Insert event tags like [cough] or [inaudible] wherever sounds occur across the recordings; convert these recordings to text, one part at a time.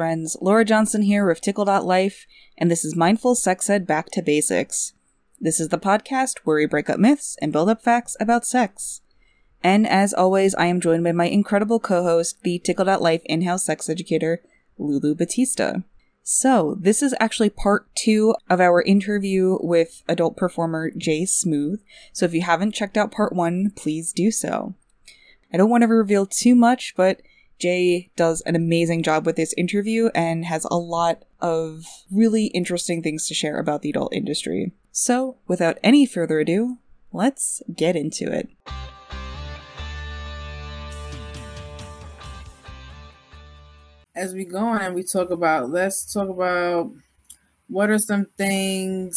Friends. Laura Johnsen here with Tickle.life, and this is Mindful Sex Ed Back to Basics. This is the podcast where we break up myths and build up facts about sex. And as always, I am joined by my incredible co host, the Tickle.life in house sex educator, Lulu Batista. So, this is actually part two of our interview with adult performer Jay Smooth. So, if you haven't checked out part one, please do so. I don't want to reveal too much, but Jay does an amazing job with this interview and has a lot of really interesting things to share about the adult industry. So, without any further ado, let's get into it. As we go on and we talk about, let's talk about what are some things,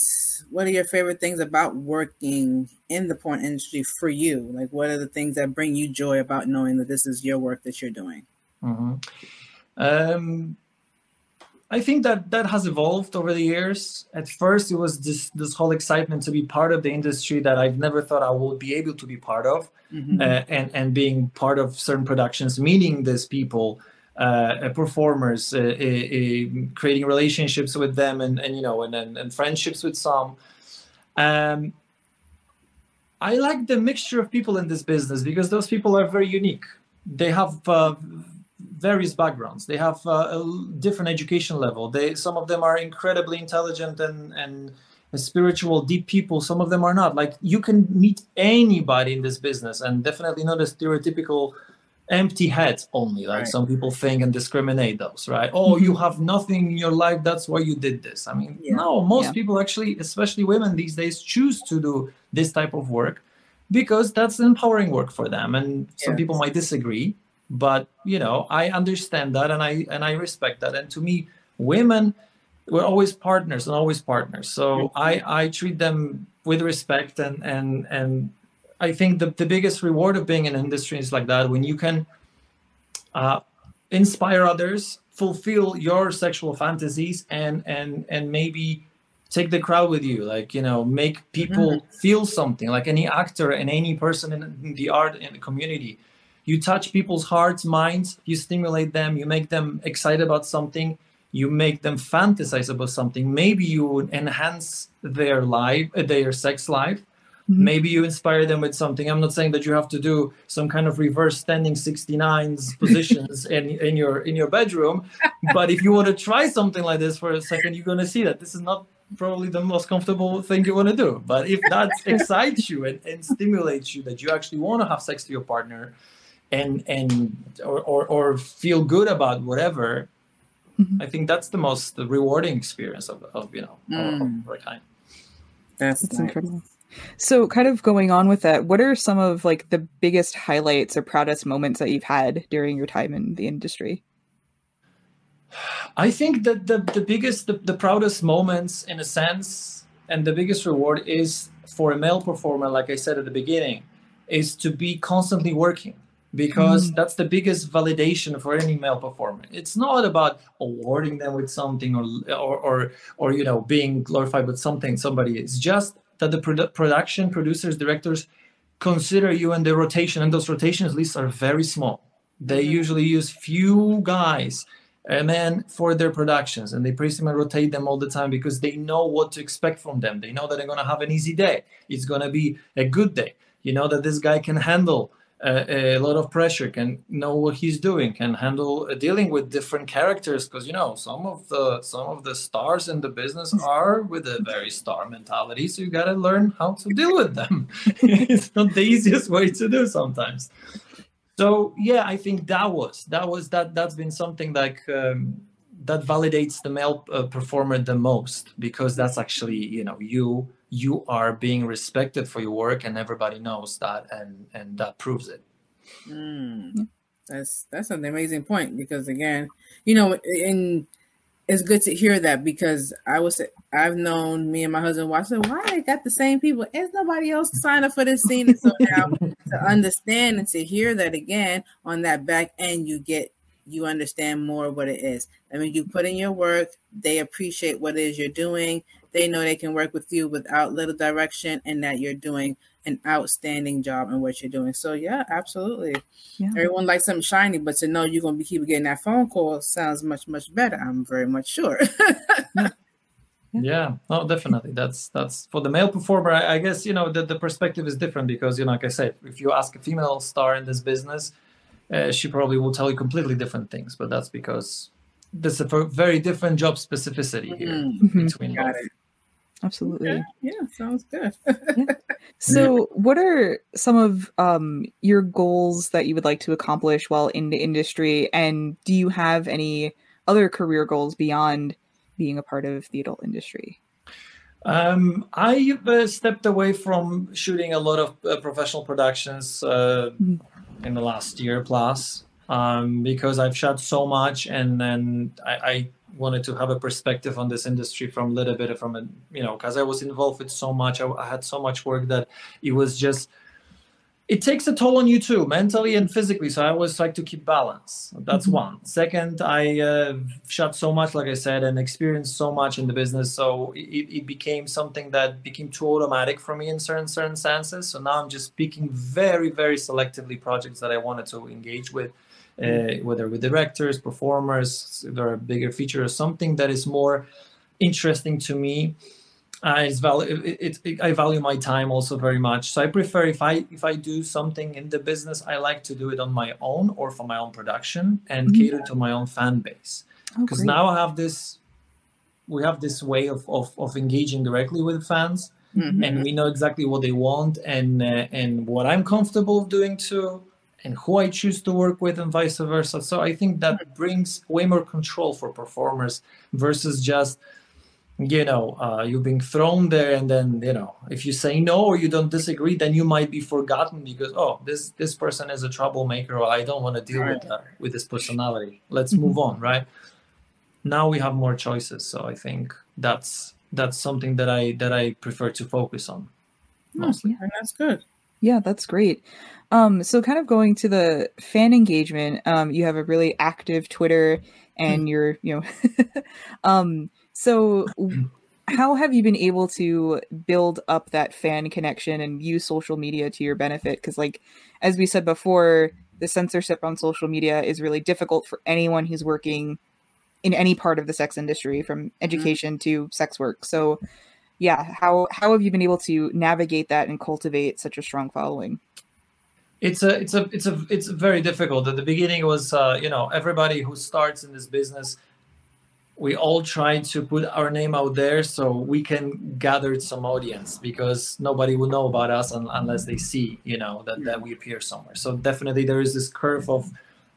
what are your favorite things about working in the porn industry for you? Like, what are the things that bring you joy about knowing that this is your work that you're doing? Mm-hmm. Um, I think that that has evolved over the years. At first, it was this this whole excitement to be part of the industry that I've never thought I would be able to be part of, mm-hmm. uh, and and being part of certain productions, meeting these people, uh, performers, uh, uh, uh, creating relationships with them, and and you know, and and, and friendships with some. Um, I like the mixture of people in this business because those people are very unique. They have uh, various backgrounds. They have uh, a different education level. They some of them are incredibly intelligent and and spiritual, deep people. Some of them are not. Like you can meet anybody in this business, and definitely not a stereotypical empty head only like right. some people think and discriminate those right oh mm-hmm. you have nothing in your life that's why you did this i mean yeah. no most yeah. people actually especially women these days choose to do this type of work because that's empowering work for them and some people might disagree but you know i understand that and i and i respect that. And to me women we're always partners and always partners. So i i treat them with respect and and and i think the, the biggest reward of being in industry is like that. When you can uh, inspire others fulfill your sexual fantasies and and and maybe take the crowd with you like you know make people mm-hmm. feel something. Like any actor and any person in the art in the community you touch people's hearts minds you stimulate them you make them excited about something you make them fantasize about something. Maybe you enhance their life uh, their sex life. Mm-hmm. maybe you inspire them with something. I'm not saying that you have to do some kind of reverse standing 69s [laughs] positions in, in your in your bedroom but if you want to try something like this for a second you're going to see that this is not probably the most comfortable thing you want to do. But if that [laughs] excites you and, and stimulates you that you actually want to have sex to your partner and and or, or, or feel good about whatever mm-hmm. i think that's the most rewarding experience of, of you know mm. of our kind that's, that's nice. incredible so kind of going on with that what are some of like the biggest highlights or proudest moments that you've had during your time in the industry i think that the, the biggest the, the proudest moments in a sense and the biggest reward is for a male performer like i said at the beginning is to be constantly working because mm. that's the biggest validation for any male performer. It's not about awarding them with something or or or, or you know being glorified with something somebody. It's just that the produ- production producers directors consider you in the rotation and those rotations lists are very small. They mm-hmm. usually use few guys and then for their productions and they pretty much rotate them all the time because they know what to expect from them. They know that they're gonna have an easy day. It's gonna be a good day. You know that this guy can handle a, a, lot of pressure, can know what he's doing, can handle uh, dealing with different characters. Because you know some of the some of the stars in the business [laughs] are with a very star mentality, so you got to learn how to deal with them. [laughs] [laughs] it's not the easiest way to do sometimes. So yeah, I think that was that was that that's been something like. Um, that validates the male uh, performer the most because that's actually you know you you are being respected for your work and everybody knows that and and that proves it. Mm, that's that's an amazing point because again you know and it's good to hear that because i was i've known me and my husband watch it why they got the same people? Is nobody else signed up for this scene. And so now [laughs] to understand and to hear that again on that back end you get you understand more what it is. I mean, you put in your work, they appreciate what it is you're doing, they know they can work with you without little direction and that you're doing an outstanding job in what you're doing. So yeah, absolutely. Yeah. Everyone likes something shiny, but to know you're gonna be keep getting that phone call sounds much, much better. I'm very much sure. [laughs] yeah. yeah, no, definitely. That's that's for the male performer. I, I guess you know the, the perspective is different because you know, like I said, if you ask a female star in this business, uh, she probably will tell you completely different things. But that's because there's a very different job specificity here mm-hmm. between Got both. It. Absolutely. Okay. Yeah, sounds good. yeah. [laughs] So, what are some of um, your goals that you would like to accomplish while in the industry? And do you have any other career goals beyond being a part of the adult industry? Um, I uh, stepped away from shooting a lot of uh, professional productions uh, mm-hmm. in the last year plus um, because I've shot so much, and then I, I wanted to have a perspective on this industry from a little bit from a you know because i was involved with so much I, I, had so much work that it was just it takes a toll on you too mentally and physically. So i always like to keep balance. That's mm-hmm. one. Second i uh, shot so much like i said and experienced so much in the business. So it, it became something that became too automatic for me in certain certain senses. So now i'm just picking very very selectively projects that i wanted to engage with uh, whether with directors, performers, there are bigger features, something that is more interesting to me. Uh, value, it, it, I value my time also very much. So I prefer if I if I do something in the business, I like to do it on my own or for my own production and mm-hmm. cater to my own fan base. Because oh, now I have this, we have this way of of, of engaging directly with fans, mm-hmm. and we know exactly what they want and uh, and what I'm comfortable doing too and who I choose to work with and vice versa. So I think that mm-hmm. brings way more control for performers versus just you know uh, you being thrown there and then you know if you say no or you don't disagree then you might be forgotten because oh this this person is a troublemaker or i don't want to deal right. with that with this personality. Let's mm-hmm. move on right? Now we have more choices. So i think that's that's something that i that i prefer to focus on hmm. mostly. Yeah, that's good yeah that's great um, so kind of going to the fan engagement, um, you have a really active Twitter and hmm. you're, you know, [laughs] um, so [clears throat] how have you been able to build up that fan connection and use social media to your benefit? Because like, as we said before, the censorship on social media is really difficult for anyone who's working in any part of the sex industry from mm-hmm. education mm-hmm. to sex work. So yeah, how, how have you been able to navigate that and cultivate such a strong following? it's a it's a it's a it's very difficult. At the beginning it was uh, you know everybody who starts in this business we all try to put our name out there so we can gather some audience because nobody will know about us un- unless they see you know that, that we appear somewhere. So definitely there is this curve of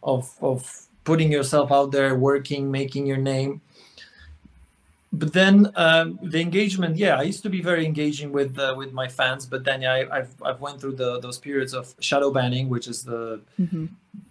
of of putting yourself out there working making your name but then um, the engagement yeah i used to be very engaging with uh, with my fans but then yeah, I, have I've went through the those periods of shadow banning which is the mm-hmm.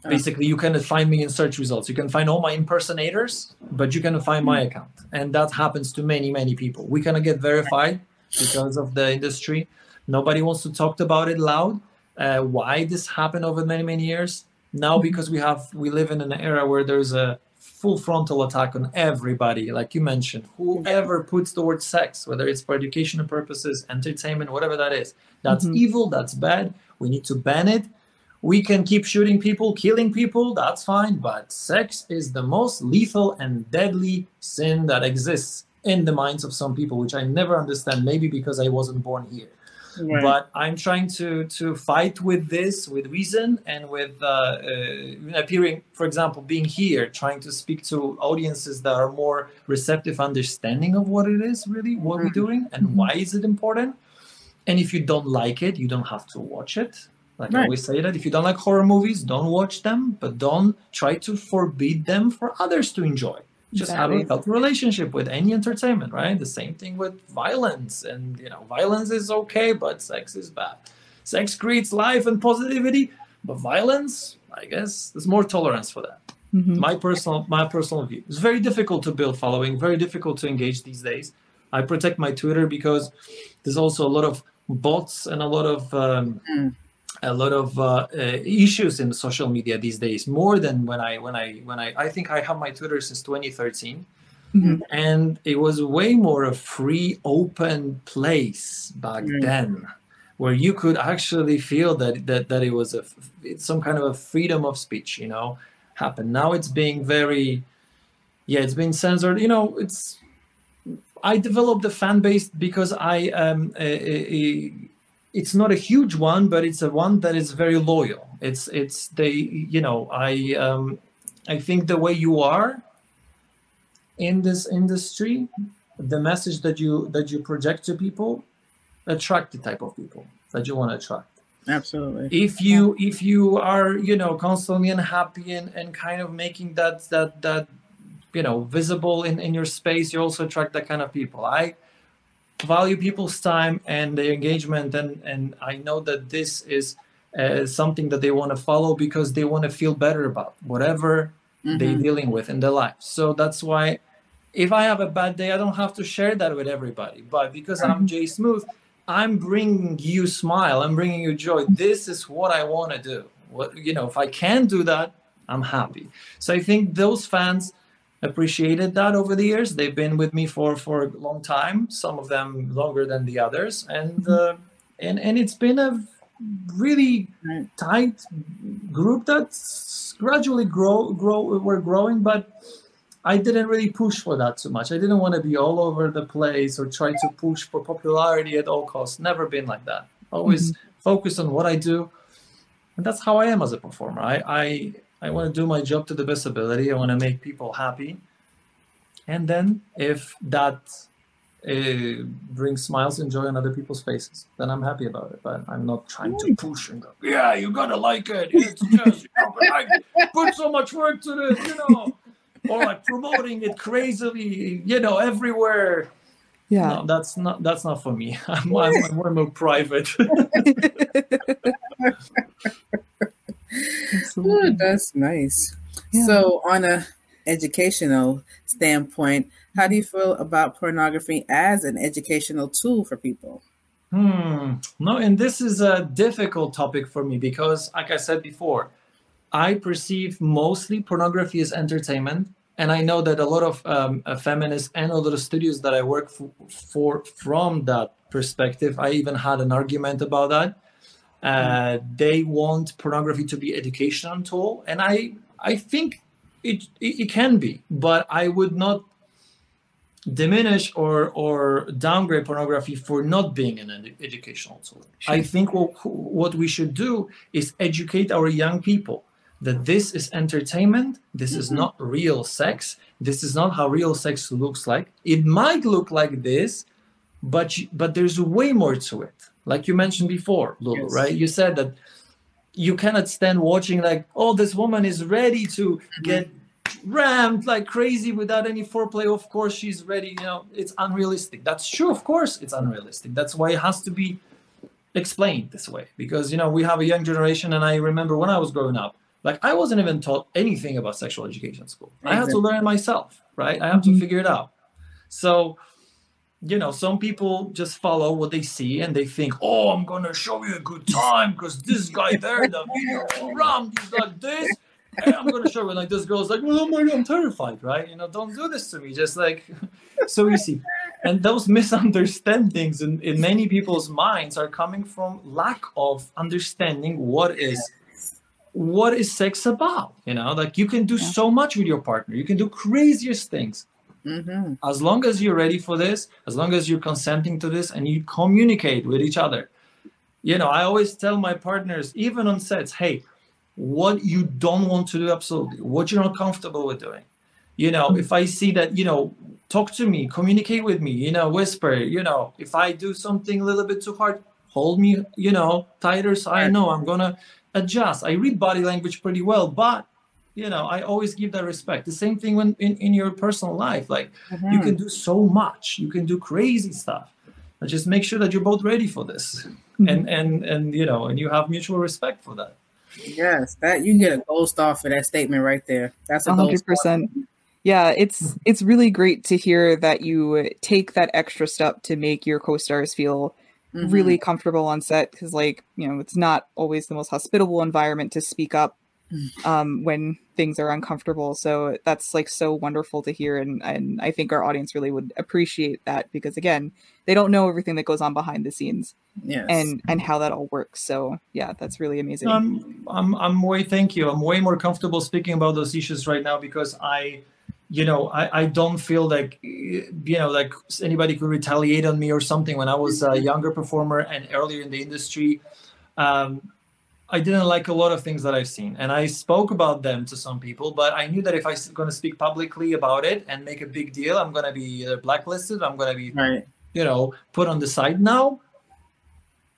basically you can find me in search results you can find all my impersonators but you can find my mm-hmm. account and that happens to many many people we cannot get verified because of the industry nobody wants to talk about it loud uh, why this happened over many many years now mm-hmm. because we have we live in an era where there's a full frontal attack on everybody, like you mentioned. Whoever puts the word sex, whether it's for educational purposes, entertainment, whatever that is, that's mm-hmm. evil, that's bad. We need to ban it. We can keep shooting people, killing people, that's fine, but sex is the most lethal and deadly sin that exists in the minds of some people, which I never understand, maybe because I wasn't born here. Right. But I'm trying to to fight with this with reason and with uh, uh, appearing, for example, being here, trying to speak to audiences that are more receptive, understanding of what it is really what mm-hmm. we're doing and mm-hmm. why is it important. And if you don't like it, you don't have to watch it. Like right. I always say that if you don't like horror movies, don't watch them, but don't try to forbid them for others to enjoy just have a healthy relationship with any entertainment right? The same thing with violence and you know violence is okay but sex is bad. Sex creates life and positivity but violence i guess there's more tolerance for that. Mm-hmm. my personal my personal view. It's very difficult to build following very difficult to engage these days. I protect my twitter because there's also a lot of bots and a lot of um, mm a lot of uh, uh, issues in social media these days more than when i when i when i i think i have my twitter since 2013 Mhm. and it was way more a free, open place back Mm. then, where you could actually feel that that that it was a it's some kind of a freedom of speech, you know, happen. Now it's being very, yeah, it's being censored. You know, it's. I developed the fan base because I um, uh, uh, it's not a huge one, but it's a one that is very loyal. It's it's they you know I um, I think the way you are in this industry, the message that you that you project to people, attract the type of people that you want to attract. Absolutely. If you if you are you know constantly unhappy and, and kind of making that that that you know visible in in your space, you also attract that kind of people. I value people's time and their engagement and and i know that this is uh, something that they want to follow because they want to feel better about whatever they're Mhm. dealing with in their life. So that's why if i have a bad day i don't have to share that with everybody but because i'm jay smooth i'm bringing you smile i'm bringing you joy. This is what i want to do. What you know if i can do that i'm happy. So i think those fans appreciated that over the years. They've been with me for for a long time. Some of them longer than the others, and uh, and and it's been a really tight group that's gradually grow grow. We're growing, but I didn't really push for that too much. I didn't want to be all over the place or try to push for popularity at all costs. Never been like that. Always focus on what I do, and that's how I am as a performer. I I I want to do my job to the best ability. I want to make people happy. And then if that uh, brings smiles and joy on other people's faces, then I'm happy about it. But I'm not trying to push and go, yeah, you gotta like it. It's just, you know, like, put so much work to this, you know. Or like promoting it crazily, you know, everywhere. Yeah. No, that's not that's not for me. I'm, [laughs] I'm, I'm more more private. [laughs] Absolutely. Ooh, that's nice. Yeah. So, on a educational standpoint, how do you feel about pornography as an educational tool for people? Hmm. No, and this is a difficult topic for me because, like I said before, I perceive mostly pornography as entertainment, and I know that a lot of um, uh, feminists and a lot of studios that I work for, for from that perspective, I even had an argument about that. Uh, they want pornography to be educational tool, and I I think it, it it can be, but I would not diminish or or downgrade pornography for not being an ed- educational tool. I think what what we should do is educate our young people that this is entertainment. This is Mhm. not real sex. This is not how real sex looks like. It might look like this, but but there's way more to it. Like you mentioned before, Lulu, Yes. right? You said that you cannot stand watching like, oh, this woman is ready to get rammed like crazy without any foreplay. Of course, she's ready. You know, it's unrealistic. That's true. Of course, it's unrealistic. That's why it has to be explained this way because you know we have a young generation, and I remember when I was growing up, like I wasn't even taught anything about sexual education school. I had to learn myself, right? I have to Mhm. figure it out. So. You know, some people just follow what they see and they think, "Oh, I'm gonna show you a good time because this guy there, in the video rammed, he's like this, and I'm gonna show you." Like this girl's like, "Oh my god, I'm terrified," right? You know, don't do this to me. Just like [laughs] so easy. And those misunderstandings in, in many people's minds are coming from lack of understanding what is what is sex about. You know, like you can do so much with your partner. You can do craziest things Mm-hmm. as long as you're ready for this, as long as you're consenting to this and you communicate with each other. You know, I always tell my partners, even on sets, hey, what you don't want to do absolutely, what you're not comfortable with doing. You know, if I see that, you know, talk to me, communicate with me, you know, whisper, you know, if I do something a little bit too hard, hold me, you know, tighter so I know I'm gonna adjust. I read body language pretty well, but you know, I always give that respect. The same thing when in, in your personal life. Like Mm-hmm. you can do so much you can do crazy stuff but just make sure that you're both ready for this and and and you know and you have mutual respect for that Yes, that you can get a gold star for that statement right there. That's a A gold hundred star. percent. Yeah, it's it's really great to hear that you take that extra step to make your co-stars feel Mhm. really comfortable on set because, like, you know, it's not always the most hospitable environment to speak up um, when things are uncomfortable. So that's like so wonderful to hear, and and I think our audience really would appreciate that because again, they don't know everything that goes on behind the scenes, Yes. and and how that all works. So yeah, that's really amazing. I'm, I'm, I'm way, thank you. I'm way more comfortable speaking about those issues right now because I, you know, I, I don't feel like, you know, like anybody could retaliate on me or something. When I was a younger performer and earlier in the industry, um, I didn't like a lot of things that I've seen, and I spoke about them to some people. But I knew that if I'm going to speak publicly about it and make a big deal, I'm going to be either blacklisted, I'm going to be right. you know put on the side now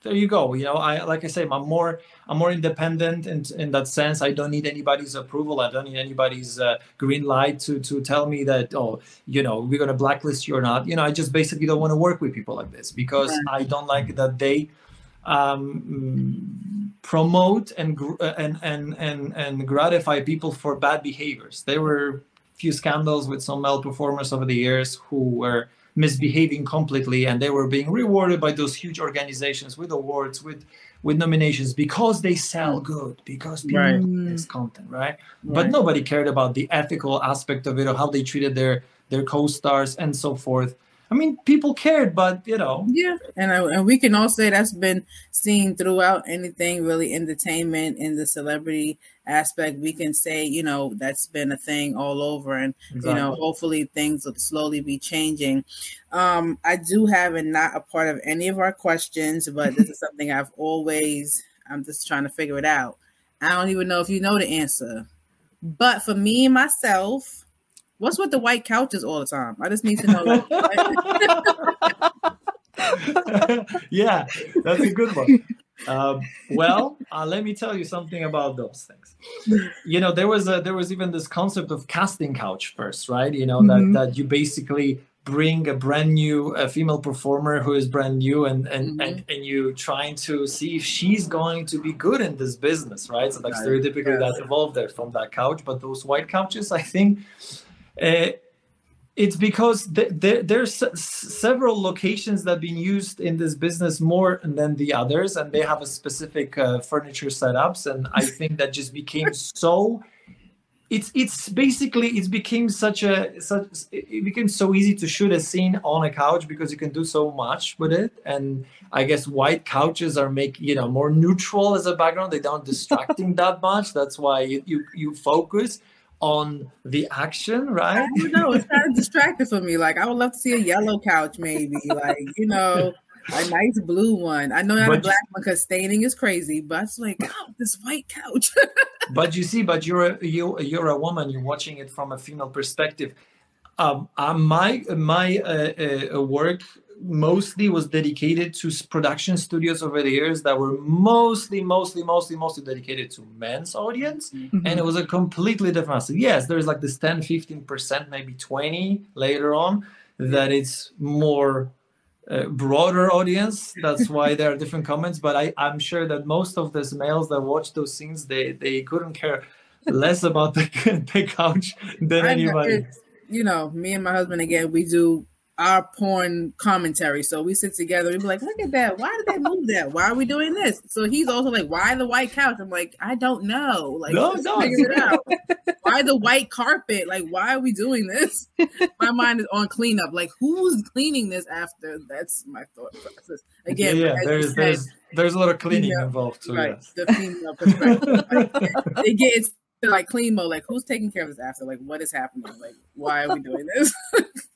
there you go you know i like i say i'm more i'm more independent in, in that sense i don't need anybody's approval i don't need anybody's uh, green light to to tell me that oh you know we're going to blacklist you or not you know i just basically don't want to work with people like this because Right. i don't like that they um, promote and, and and and and gratify people for bad behaviors there were few scandals with some male performers over the years who were misbehaving completely and they were being rewarded by those huge organizations with awards with with nominations because they sell good because people Right. like this content right? but nobody cared about the ethical aspect of it or how they treated their their co-stars and so forth i mean people cared but you know Yeah, and I, and we can all say that's been seen throughout anything really entertainment in the celebrity aspect. We can say you know that's been a thing all over, and you know hopefully things will slowly be changing. Um, I do have and not a part of any of our questions, but this is [laughs] something I've always. I'm just trying to figure it out. I don't even know if you know the answer, but for me myself. What's with the white couches all the time? I just need to know. Like, [laughs] yeah, that's a good one. Um, well, uh, let me tell you something about those things. You know, there was a there was even this concept of casting couch first, right? You know Mhm. that that you basically bring a brand new a female performer who is brand new and and, and and you trying to see if she's going to be good in this business right so like Right. stereotypically Yes. that evolved there from that couch but those white couches i think uh, it's because th- there, there's s- several locations that have been used in this business more than the others and they have a specific uh, furniture setups and i [laughs] think that just became so it's it's basically it became such a such it became so easy to shoot a scene on a couch because you can do so much with it and i guess white couches are make you know more neutral as a background. They don't distracting [laughs] that much. That's why you you, you focus on the action right I don't know. It's kind of distracted for me. Like I would love to see a yellow couch, maybe. Like you know, a nice blue one. I know not a But- black one because staining is crazy. But it's like, oh, this white couch. [laughs] but you see but you're a, you you're a woman you're watching it from a female perspective um uh, my my uh, uh, work mostly was dedicated to production studios over the years that were mostly mostly mostly mostly dedicated to men's audience. And it was a completely different message. yes there's like this 10 15% maybe 20 later on that it's more uh, broader audience. That's why there are different comments. But I, i'm sure that most of these males that watch those scenes they they couldn't care less about the, [laughs] the couch than I anybody. you know, me and my husband again, we do our porn commentary. So we sit together and be like, look at that. Why did they move that? Why are we doing this? So he's also like, why the white couch? I'm like, I don't know. Like, No, no. figure it out. why the white carpet? Like, why are we doing this? My mind is on cleanup. Like, who's cleaning this after? That's my thought process. Again, yeah, yeah there's said, there's there's a lot of cleaning Yeah, involved too right, yes. the female perspective. Like, they get it's like clean mode. Like, who's taking care of this after? Like, what is happening? Like, why are we doing this? [laughs]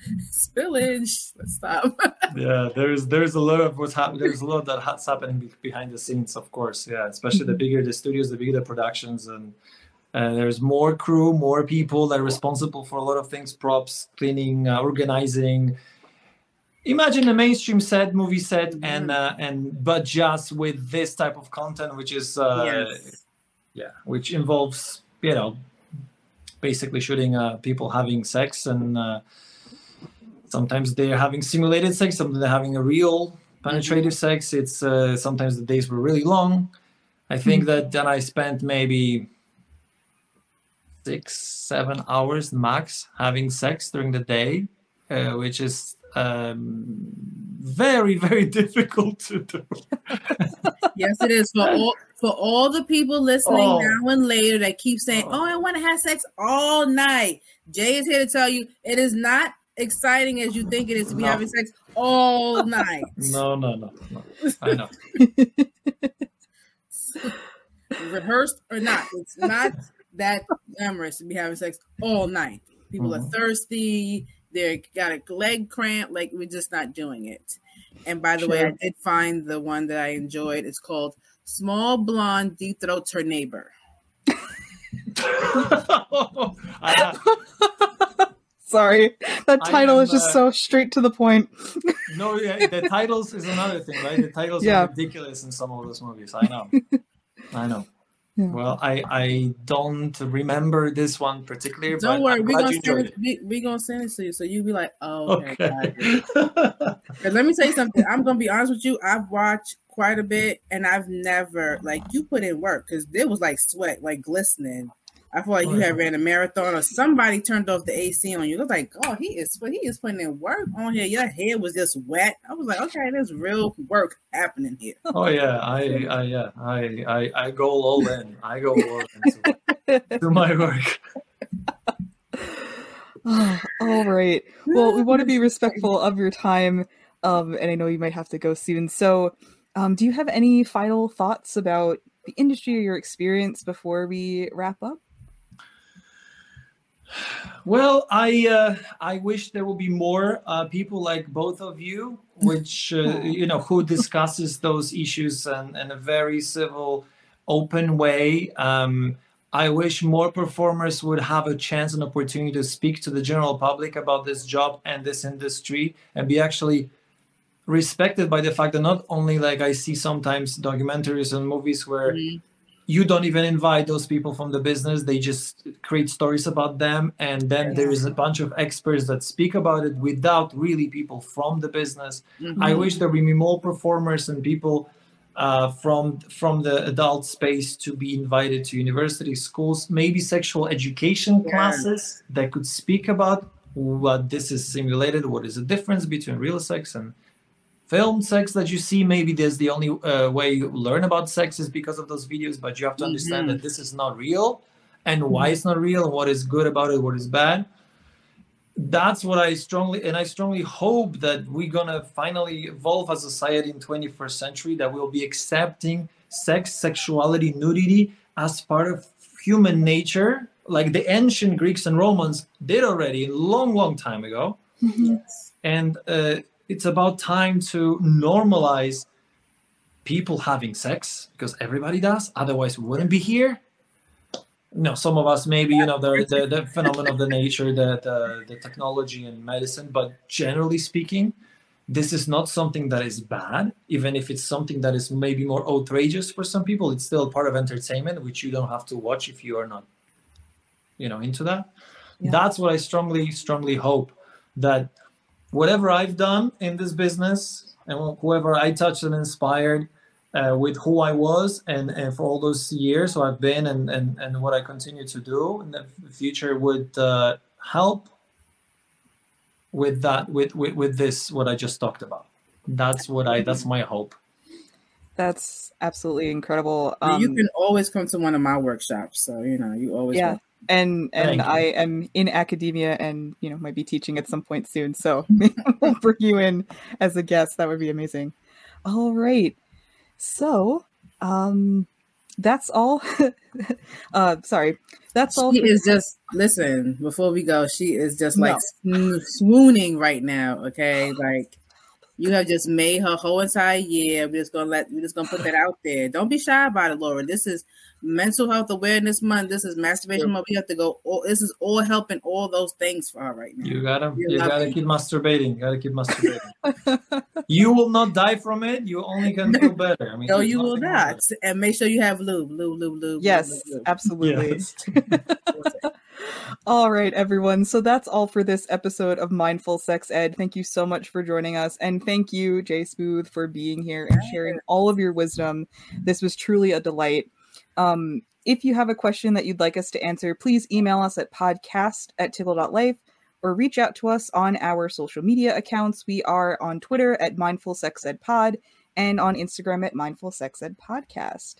[laughs] Spillage. Let's stop. [laughs] yeah there's there's a lot of what's happening there's a lot that that's happening behind the scenes of course yeah especially the bigger the studios the bigger the productions and uh, there's more crew more people that are responsible for a lot of things props cleaning uh, organizing imagine a mainstream set movie set and uh, and but just with this type of content which is uh yes. yeah which involves you know basically shooting uh, people having sex and uh, sometimes they're having simulated sex sometimes they're having a real penetrative sex it's uh, sometimes the days were really long i think that then i spent maybe six seven hours max having sex during the day uh, which is um, very [laughs] very difficult to do. [laughs] yes, it is for [laughs] all for all the people listening Oh. now and later that keep saying, Oh. "Oh, I want to have sex all night." Jay is here to tell you it is not exciting as you think it is to be No. having sex all [laughs] night. No, no, no, no. I know. [laughs] rehearsed or not, it's not that glamorous to be having sex all night. People are Mhm. thirsty. They got a leg cramp. Like we're just not doing it. And by the way, I did find the one that I enjoyed. It's called "Small Blonde Deep Throats Her Neighbor." [laughs] I, Sorry, that title am, is just uh, so straight to the point. [laughs] no, yeah, the titles is another thing, right? The titles Yeah. are ridiculous in some of those movies. I know. [laughs] I know. Yeah. Well, I I don't remember this one particularly. Don't but worry, we're gonna send it. We, we gonna send it to you, so you be like, "Oh, okay." Okay. got it. 'Cause let me tell you something. I'm gonna be honest with you. I've watched quite a bit, and I've never like you put in work because it was like sweat, like glistening. I feel like you had ran a marathon, or somebody turned off the AC on you. It was like, oh, he is he is putting in work on here. Your head was just wet. I was like, okay, there's real work happening here. [laughs] oh yeah, I I yeah I I, I go all in. I go all in to, to [laughs] my work. [sighs] All right. Well, we want to be respectful of your time, um, and I know you might have to go soon. So, um, do you have any final thoughts about the industry or your experience before we wrap up? Well, I uh, I wish there will be more uh, people like both of you, which uh, [laughs] you know who discusses those issues in, in a very civil, open way. Um, I wish more performers would have a chance and opportunity to speak to the general public about this job and this industry, and be actually respected by the fact that not only like I see sometimes documentaries and movies where Mhm. You don't even invite those people from the business they just create stories about them and then there is a bunch of experts that speak about it without really people from the business i Mhm. wish there would be more performers and people uh, from from the adult space to be invited to university schools maybe sexual education Yeah. classes that could speak about what this is simulated what is the difference between real sex and film sex that you see maybe there's the only uh, way you learn about sex is because of those videos but you have to understand Mhm. that this is not real and why it's not real and what is good about it what is bad that's what i strongly and i strongly hope that we're gonna finally evolve as a society in 21st century that we'll be accepting sex sexuality nudity as part of human nature like the ancient greeks and romans did already a long long time ago Yes. and uh, it's about time to normalize people having sex because everybody does otherwise we wouldn't be here. No some of us maybe you know the the, the phenomenon of the nature the, the the technology and medicine but generally speaking this is not something that is bad. Even if it's something that is maybe more outrageous for some people it's still part of entertainment which you don't have to watch if you are not you know into that. Yeah. that's what i strongly strongly hope that whatever I've done in this business and whoever I touched and inspired uh, with who I was and, and for all those years who I've been and, and, and what I continue to do in the future would uh, help with that with, with with this what I just talked about. That's what I that's my hope. That's absolutely incredible. Um, you can always come to one of my workshops, so you know you always. Yeah. welcome. And and Thank you. I am in academia and you know might be teaching at some point soon. So [laughs] we'll bring you in as a guest. That would be amazing. All right. So um that's all. [laughs] uh sorry. That's all. She is just listen. Before we go, she is just like No. swoon- swooning right now. Okay, like you have just made her whole entire year. We're just gonna let. We're just gonna put that out there. Don't be shy about it, Laura. This is Mental Health Awareness Month. This is Masturbation Month. We have to go. All, this is all helping all those things for her right now. You gotta You're you gotta lovely. keep masturbating. You gotta keep masturbating. [laughs] you will not die from it. You only can feel better. I mean, no, you will not. And make sure you have lube, lube, lube, lube. yes, lube, lube. absolutely. Yes. [laughs] All right, everyone. So that's all for this episode of Mindful Sex Ed. Thank you so much for joining us. And thank you, Jay Smooth, for being here and sharing all of your wisdom. This was truly a delight. Um, if you have a question that you'd like us to answer, please email us at podcast at tickle.life or reach out to us on our social media accounts. We are on Twitter at Mindful Sex Ed Pod and on Instagram at Mindful Sex Ed Podcast.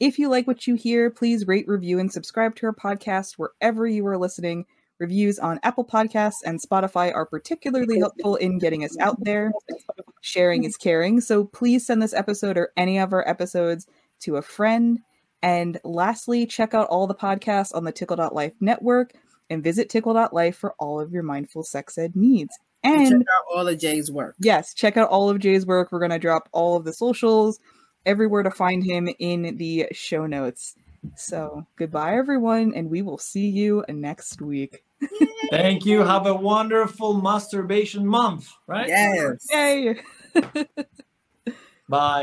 If you like what you hear, please rate, review, and subscribe to our podcast wherever you are listening. Reviews on Apple Podcasts and Spotify are particularly helpful in getting us out there. Sharing is caring, so please send this episode or any of our episodes to a friend. And lastly, check out all the podcasts on the Tickle.life network and visit Tickle.life for all of your mindful sex ed needs. And check out all of Jay's work. Yes, check out all of Jay's work. We're going to drop all of the socials everywhere to find him in the show notes. So goodbye, everyone, and we will see you next week. [laughs] Thank you. Have a wonderful masturbation month, right? Yes. Yay. [laughs] Bye.